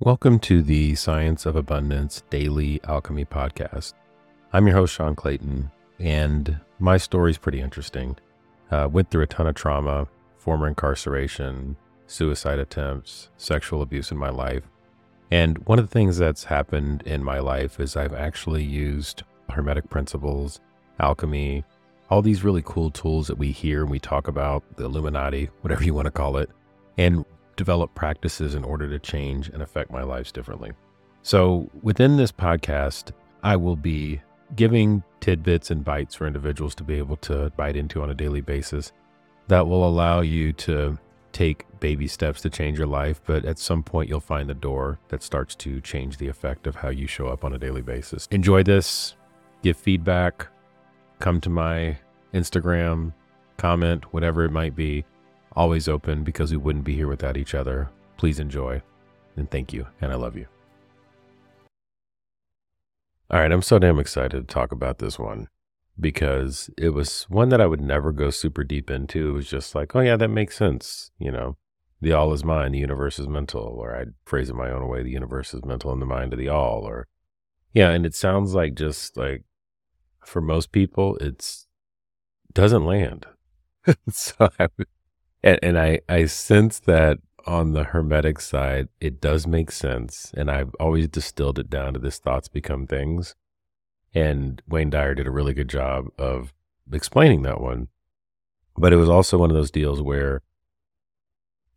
Welcome to the Science of Abundance Daily Alchemy Podcast. I'm your host, Sean Clayton, and my story is pretty interesting. Uh, went through a ton of trauma, former incarceration, suicide attempts, sexual abuse in my life. And one of the things that's happened in my life is I've actually used Hermetic principles, alchemy, all these really cool tools that we hear and we talk about, the Illuminati, whatever you want to call it, and develop practices in order to change and affect my lives differently. So, within this podcast, I will be giving tidbits and bites for individuals to be able to bite into on a daily basis that will allow you to take baby steps to change your life. But at some point, you'll find the door that starts to change the effect of how you show up on a daily basis. Enjoy this, give feedback, come to my Instagram, comment, whatever it might be always open because we wouldn't be here without each other. Please enjoy and thank you. And I love you. All right, I'm so damn excited to talk about this one because it was one that I would never go super deep into. It was just like, oh, yeah, that makes sense. You know, the all is mind, the universe is mental, or I'd phrase it my own way the universe is mental in the mind of the all, or yeah, and it sounds like just like for most people, it's doesn't land. so I, and, and I, I sense that on the hermetic side, it does make sense. And I've always distilled it down to this thoughts become things. And Wayne Dyer did a really good job of explaining that one. But it was also one of those deals where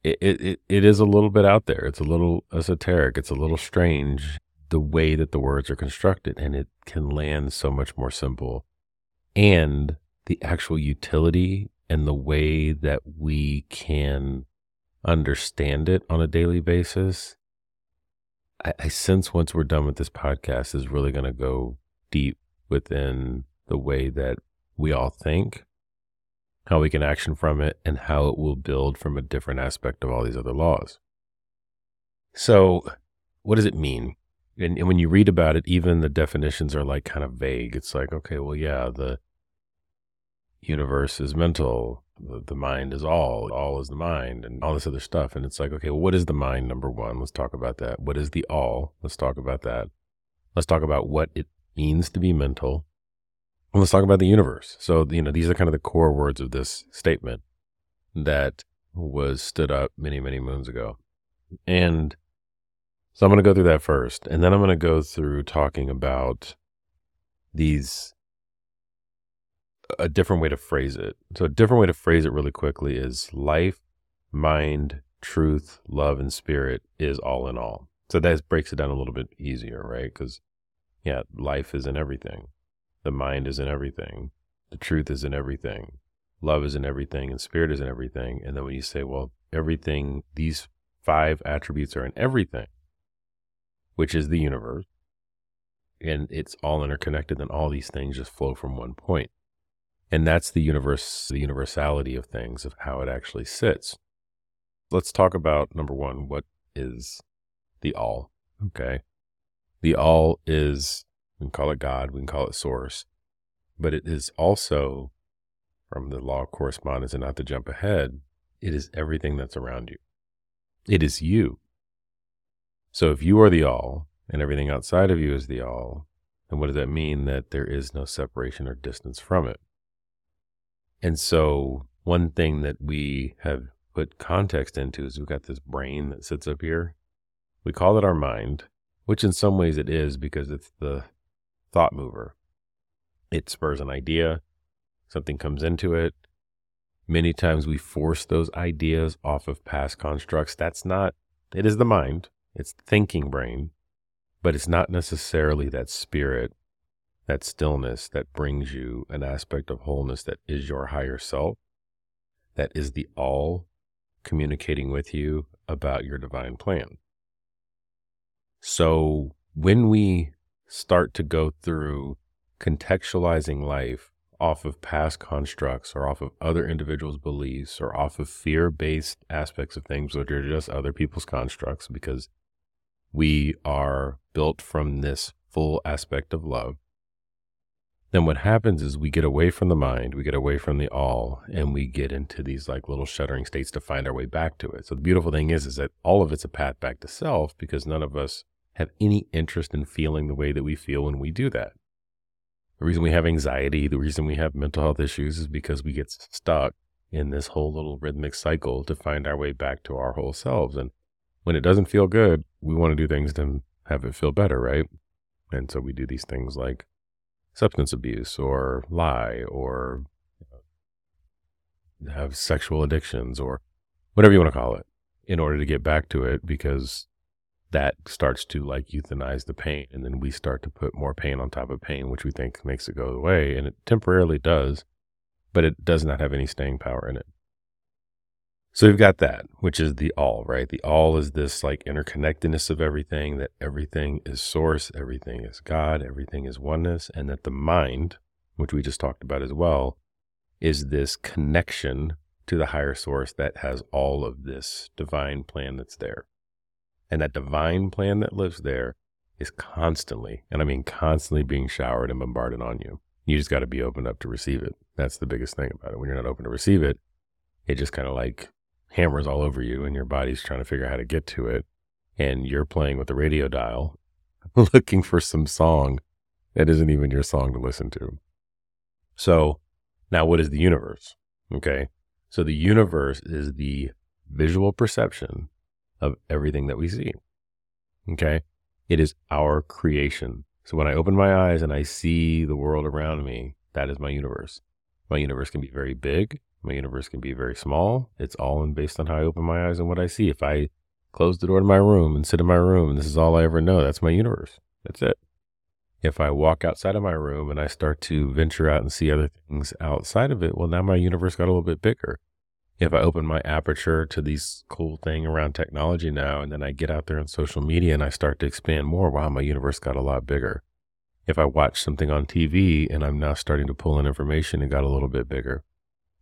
it, it, it is a little bit out there. It's a little esoteric. It's a little strange the way that the words are constructed, and it can land so much more simple. And the actual utility and the way that we can understand it on a daily basis, I, I sense once we're done with this podcast is really going to go deep within the way that we all think, how we can action from it, and how it will build from a different aspect of all these other laws. So, what does it mean? And, and when you read about it, even the definitions are like kind of vague. It's like, okay, well, yeah, the universe is mental the, the mind is all all is the mind and all this other stuff. And it's like okay well, what is the mind number one? Let's talk about that. What is the all? Let's talk about that. Let's talk about what it means to be mental. And let's talk about the universe. So you know these are kind of the core words of this statement that was stood up many many moons ago. And so i'm going to go through that first and then i'm going to go through talking about these a different way to phrase it. So, a different way to phrase it really quickly is life, mind, truth, love, and spirit is all in all. So, that breaks it down a little bit easier, right? Because, yeah, life is in everything, the mind is in everything, the truth is in everything, love is in everything, and spirit is in everything. And then when you say, well, everything, these five attributes are in everything, which is the universe, and it's all interconnected, then all these things just flow from one point. And that's the universe, the universality of things, of how it actually sits. Let's talk about number one, what is the all? Okay. The all is, we can call it God, we can call it source, but it is also, from the law of correspondence and not to jump ahead, it is everything that's around you. It is you. So if you are the all and everything outside of you is the all, then what does that mean? That there is no separation or distance from it. And so, one thing that we have put context into is we've got this brain that sits up here. We call it our mind, which in some ways it is because it's the thought mover. It spurs an idea, something comes into it. Many times we force those ideas off of past constructs. That's not, it is the mind, it's thinking brain, but it's not necessarily that spirit that stillness that brings you an aspect of wholeness that is your higher self, that is the all communicating with you about your divine plan. So when we start to go through contextualizing life off of past constructs or off of other individuals' beliefs or off of fear based aspects of things, which are just other people's constructs, because we are built from this full aspect of love then what happens is we get away from the mind, we get away from the all, and we get into these like little shuddering states to find our way back to it. So the beautiful thing is, is that all of it's a path back to self because none of us have any interest in feeling the way that we feel when we do that. The reason we have anxiety, the reason we have mental health issues is because we get stuck in this whole little rhythmic cycle to find our way back to our whole selves. And when it doesn't feel good, we want to do things to have it feel better, right? And so we do these things like substance abuse or lie or have sexual addictions or whatever you want to call it in order to get back to it because that starts to like euthanize the pain and then we start to put more pain on top of pain which we think makes it go away and it temporarily does but it does not have any staying power in it so we've got that which is the all right the all is this like interconnectedness of everything that everything is source everything is god everything is oneness and that the mind which we just talked about as well is this connection to the higher source that has all of this divine plan that's there and that divine plan that lives there is constantly, and I mean constantly being showered and bombarded on you. You just got to be open up to receive it. That's the biggest thing about it. When you're not open to receive it, it just kind of like hammers all over you and your body's trying to figure out how to get to it. And you're playing with the radio dial, looking for some song that isn't even your song to listen to. So now what is the universe? Okay. So the universe is the visual perception of everything that we see. Okay. It is our creation. So when I open my eyes and I see the world around me, that is my universe. My universe can be very big. My universe can be very small. It's all in based on how I open my eyes and what I see. If I close the door to my room and sit in my room and this is all I ever know, that's my universe. That's it. If I walk outside of my room and I start to venture out and see other things outside of it, well, now my universe got a little bit bigger if I open my aperture to these cool thing around technology now, and then I get out there on social media and I start to expand more, wow, my universe got a lot bigger. If I watch something on TV and I'm now starting to pull in information, it got a little bit bigger.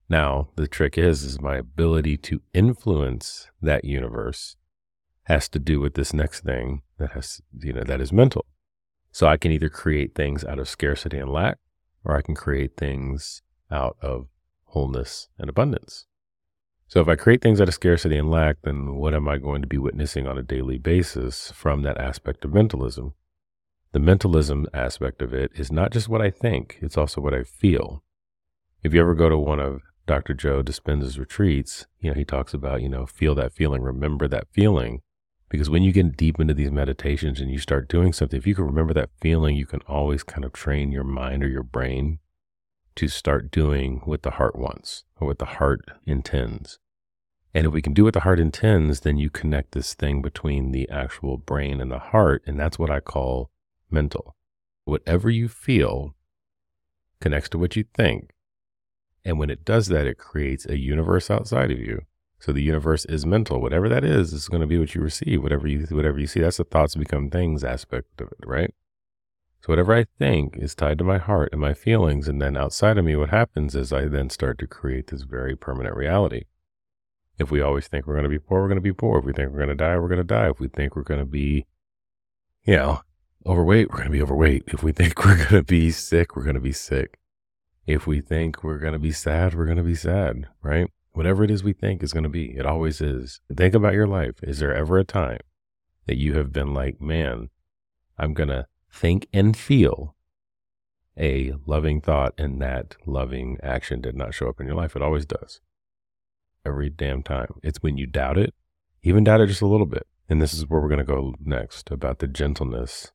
Now, the trick is, is my ability to influence that universe has to do with this next thing that has, you know, that is mental. So I can either create things out of scarcity and lack, or I can create things out of wholeness and abundance. So if I create things out of scarcity and lack, then what am I going to be witnessing on a daily basis from that aspect of mentalism? The mentalism aspect of it is not just what I think, it's also what I feel. If you ever go to one of Dr. Joe Dispenza's retreats, you know, he talks about, you know, feel that feeling, remember that feeling. Because when you get deep into these meditations and you start doing something, if you can remember that feeling, you can always kind of train your mind or your brain to start doing what the heart wants or what the heart intends. And if we can do what the heart intends, then you connect this thing between the actual brain and the heart. And that's what I call mental. Whatever you feel connects to what you think. And when it does that, it creates a universe outside of you. So the universe is mental. Whatever that is, is going to be what you receive. Whatever you whatever you see, that's the thoughts become things aspect of it, right? So whatever I think is tied to my heart and my feelings. And then outside of me, what happens is I then start to create this very permanent reality. If we always think we're going to be poor, we're going to be poor. If we think we're going to die, we're going to die. If we think we're going to be, you know, overweight, we're going to be overweight. If we think we're going to be sick, we're going to be sick. If we think we're going to be sad, we're going to be sad, right? Whatever it is we think is going to be, it always is. Think about your life. Is there ever a time that you have been like, man, I'm going to think and feel a loving thought and that loving action did not show up in your life. It always does. Every damn time. It's when you doubt it, even doubt it just a little bit. And this is where we're going to go next about the gentleness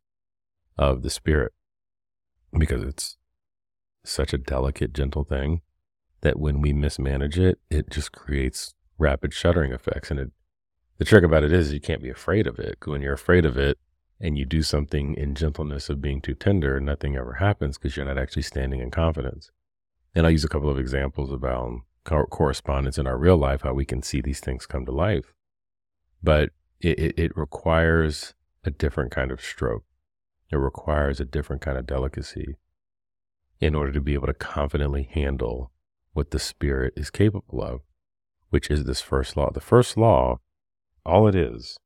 of the spirit because it's such a delicate, gentle thing that when we mismanage it, it just creates rapid shuddering effects. And it, the trick about it is you can't be afraid of it. When you're afraid of it, and you do something in gentleness of being too tender, nothing ever happens because you're not actually standing in confidence. And I'll use a couple of examples about correspondence in our real life, how we can see these things come to life. But it, it, it requires a different kind of stroke. It requires a different kind of delicacy in order to be able to confidently handle what the spirit is capable of, which is this first law. The first law, all it is,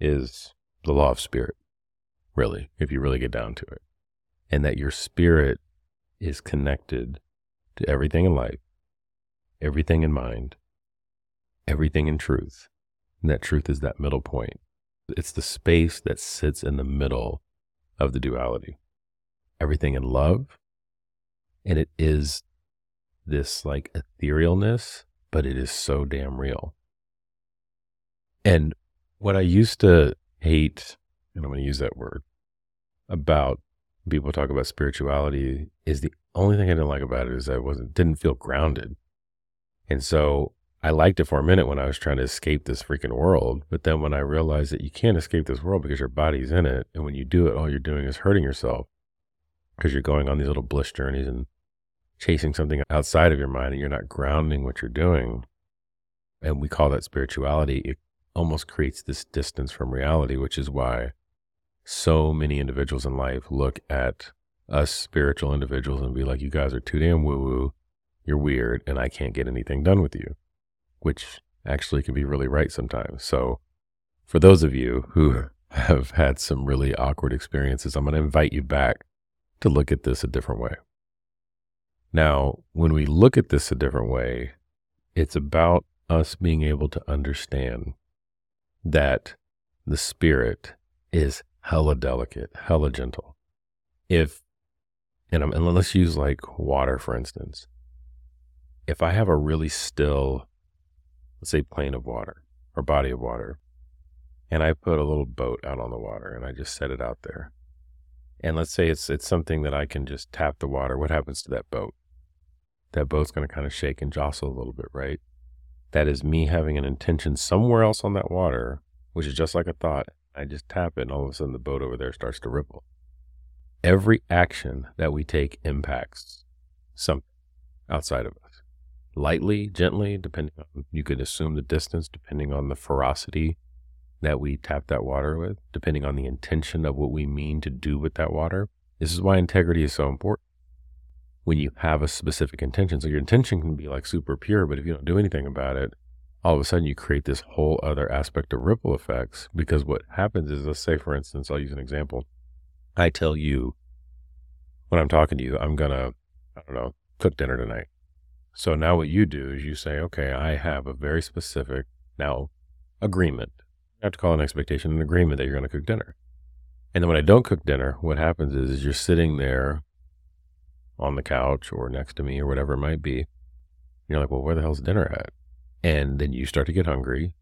is the law of spirit, really, if you really get down to it. And that your spirit is connected to everything in life, everything in mind, everything in truth. And that truth is that middle point. It's the space that sits in the middle of the duality. Everything in love. And it is this like etherealness, but it is so damn real. And what I used to hate, and I'm going to use that word, about people talk about spirituality is the only thing I didn't like about it is I wasn't didn't feel grounded. And so I liked it for a minute when I was trying to escape this freaking world. But then when I realized that you can't escape this world because your body's in it, and when you do it, all you're doing is hurting yourself because you're going on these little bliss journeys and chasing something outside of your mind and you're not grounding what you're doing. And we call that spirituality. It almost creates this distance from reality, which is why so many individuals in life look at us spiritual individuals and be like, you guys are too damn woo woo. You're weird and I can't get anything done with you, which actually can be really right sometimes. So for those of you who have had some really awkward experiences, I'm going to invite you back to look at this a different way. Now, when we look at this a different way, it's about us being able to understand that the spirit is hella delicate, hella gentle. If, and, I'm, and let's use like water, for instance. If I have a really still, let's say plane of water or body of water, and I put a little boat out on the water and I just set it out there. And let's say it's it's something that I can just tap the water. What happens to that boat? That boat's going to kind of shake and jostle a little bit, right? That is me having an intention somewhere else on that water, which is just like a thought, I just tap it, and all of a sudden the boat over there starts to ripple. Every action that we take impacts something outside of us. Lightly, gently, depending on, you could assume the distance, depending on the ferocity that we tap that water with, depending on the intention of what we mean to do with that water. This is why integrity is so important. When you have a specific intention, so your intention can be like super pure, but if you don't do anything about it, all of a sudden you create this whole other aspect of ripple effects because what happens is let's say for instance i'll use an example. I tell you when i'm talking to you i'm gonna i don't know cook dinner tonight. So now what you do is you say okay i have a very specific now agreement. I have to call an expectation an agreement that you're going to cook dinner. And then when i don't cook dinner what happens is, is you're sitting there on the couch or next to me or whatever it might be you're like well where the hell's dinner at and then you start to get hungry.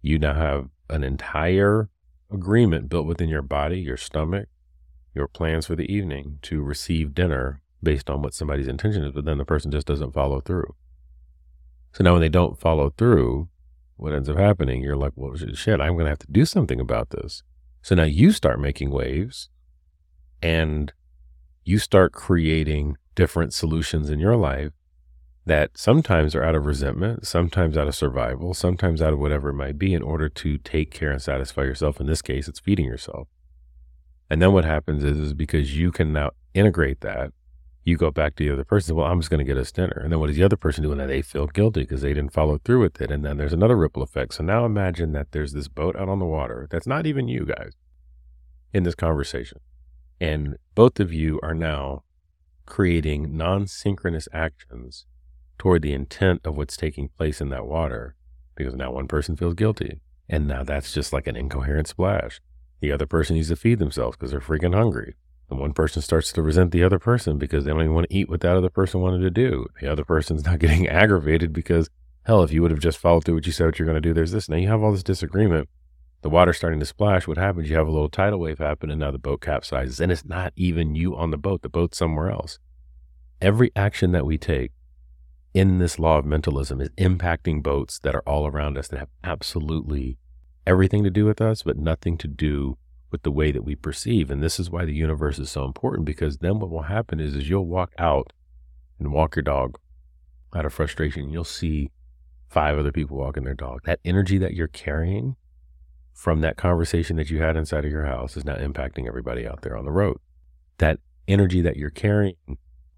You now have an entire agreement built within your body, your stomach, your plans for the evening to receive dinner based on what somebody's intention is, but then the person just doesn't follow through. So now when they don't follow through, what ends up happening, you're like, well, shit, I'm going to have to do something about this. So now you start making waves and you start creating different solutions in your life that sometimes are out of resentment, sometimes out of survival, sometimes out of whatever it might be in order to take care and satisfy yourself. In this case, it's feeding yourself. And then what happens is, is because you can now integrate that, you go back to the other person, well, I'm just going to get us dinner. And then what does the other person do? And then they feel guilty because they didn't follow through with it. And then there's another ripple effect. So now imagine that there's this boat out on the water that's not even you guys in this conversation. And both of you are now creating non synchronous actions toward the intent of what's taking place in that water because now one person feels guilty. And now that's just like an incoherent splash. The other person needs to feed themselves because they're freaking hungry. And one person starts to resent the other person because they don't even want to eat what that other person wanted to do. The other person's not getting aggravated because, hell, if you would have just followed through what you said what you're going to do, there's this. Now you have all this disagreement. The water's starting to splash. What happens? You have a little tidal wave happen, and now the boat capsizes. And it's not even you on the boat, the boat's somewhere else. Every action that we take in this law of mentalism is impacting boats that are all around us that have absolutely everything to do with us, but nothing to do with the way that we perceive. And this is why the universe is so important because then what will happen is, is you'll walk out and walk your dog out of frustration. You'll see five other people walking their dog. That energy that you're carrying from that conversation that you had inside of your house is now impacting everybody out there on the road. That energy that you're carrying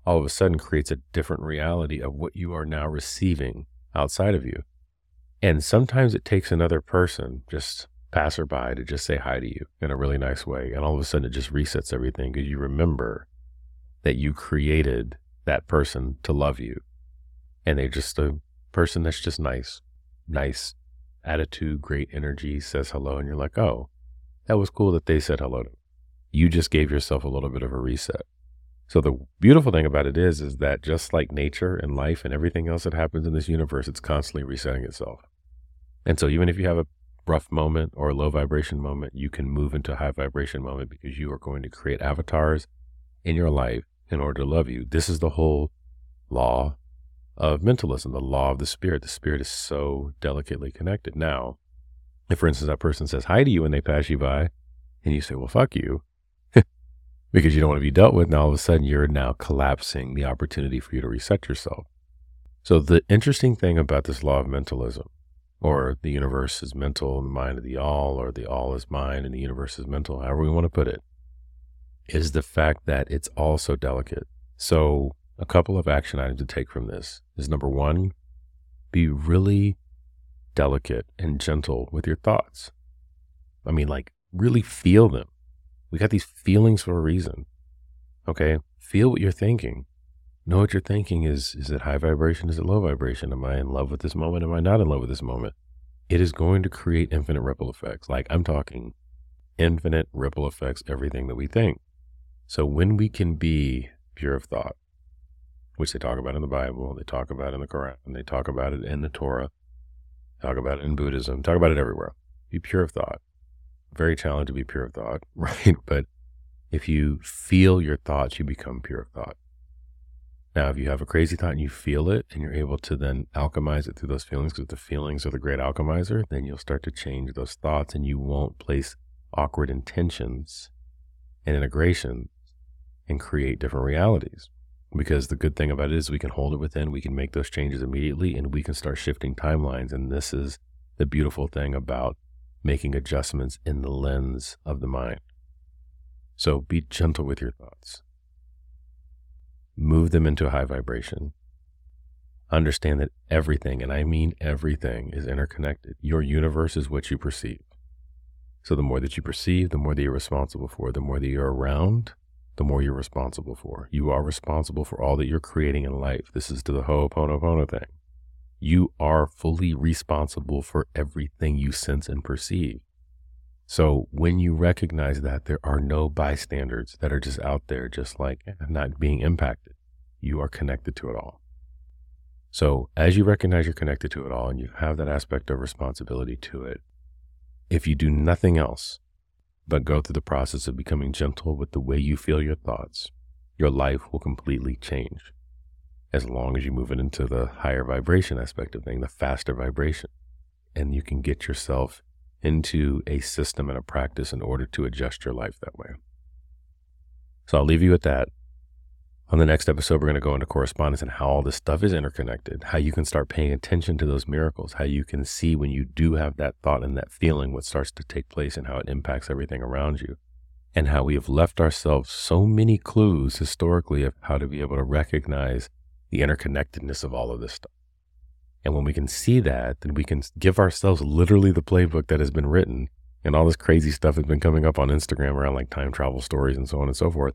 all of a sudden creates a different reality of what you are now receiving outside of you. And sometimes it takes another person, just passerby, to just say hi to you in a really nice way. And all of a sudden it just resets everything because you remember that you created that person to love you. And they're just a person that's just nice, nice attitude, great energy, says hello. And you're like, oh, that was cool that they said hello to me. You just gave yourself a little bit of a reset. So the beautiful thing about it is, is that just like nature and life and everything else that happens in this universe, it's constantly resetting itself. And so even if you have a rough moment or a low vibration moment, you can move into a high vibration moment because you are going to create avatars in your life in order to love you. This is the whole law of mentalism, the law of the spirit. The spirit is so delicately connected. Now, if for instance that person says hi to you when they pass you by and you say, well, fuck you, because you don't want to be dealt with, now all of a sudden you're now collapsing the opportunity for you to reset yourself. So the interesting thing about this law of mentalism or the universe is mental and the mind of the all, or the all is mind and the universe is mental, however we want to put it, is the fact that it's all so delicate. So, a couple of action items to take from this is number one, be really delicate and gentle with your thoughts. I mean, like, really feel them. We got these feelings for a reason. Okay. Feel what you're thinking know what you're thinking is is it high vibration is it low vibration am i in love with this moment am i not in love with this moment it is going to create infinite ripple effects like i'm talking infinite ripple effects everything that we think so when we can be pure of thought which they talk about in the bible they talk about in the quran they talk about it in the torah talk about it in buddhism talk about it everywhere. Be pure of thought. Very challenging to be pure of thought right? But if you feel your thoughts you become pure of thought. Now, if you have a crazy thought and you feel it and you're able to then alchemize it through those feelings, because the feelings are the great alchemizer, then you'll start to change those thoughts and you won't place awkward intentions and integration and create different realities. Because the good thing about it is we can hold it within, we can make those changes immediately, and we can start shifting timelines. And this is the beautiful thing about making adjustments in the lens of the mind. So be gentle with your thoughts move them into a high vibration. Understand that everything, and I mean everything, is interconnected. Your universe is what you perceive. So the more that you perceive, the more that you're responsible for. The more that you're around, the more you're responsible for. You are responsible for all that you're creating in life. This is to the Ho'oponopono thing. You are fully responsible for everything you sense and perceive. So when you recognize that there are no bystanders that are just out there, just like eh, not being impacted, you are connected to it all. So as you recognize you're connected to it all and you have that aspect of responsibility to it, if you do nothing else but go through the process of becoming gentle with the way you feel your thoughts, your life will completely change. As long as you move it into the higher vibration aspect of thing, the faster vibration, and you can get yourself into a system and a practice in order to adjust your life that way. So I'll leave you with that. On the next episode, we're going to go into correspondence and how all this stuff is interconnected, how you can start paying attention to those miracles, how you can see when you do have that thought and that feeling, what starts to take place and how it impacts everything around you, and how we have left ourselves so many clues historically of how to be able to recognize the interconnectedness of all of this stuff. And when we can see that, then we can give ourselves literally the playbook that has been written. And all this crazy stuff has been coming up on Instagram around like time travel stories and so on and so forth.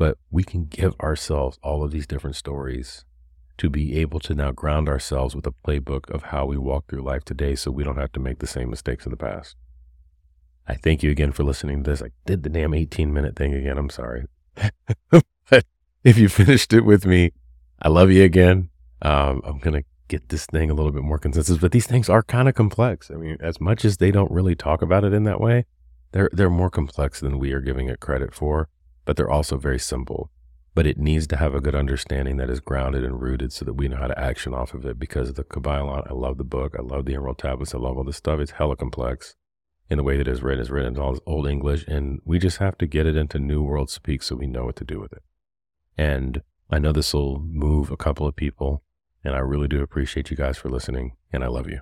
But we can give ourselves all of these different stories to be able to now ground ourselves with a playbook of how we walk through life today so we don't have to make the same mistakes of the past. I thank you again for listening to this. I did the damn 18 minute thing again. I'm sorry. but if you finished it with me, I love you again. Um, I'm going to get this thing a little bit more consensus. But these things are kind of complex. I mean, as much as they don't really talk about it in that way, they're they're more complex than we are giving it credit for. But they're also very simple. But it needs to have a good understanding that is grounded and rooted so that we know how to action off of it. Because the Kybalion, I love the book. I love the Emerald Tablets. I love all this stuff. It's hella complex in the way that it's written. It's written in all this old English. And we just have to get it into New World speak so we know what to do with it. And I know this will move a couple of people and I really do appreciate you guys for listening, and I love you.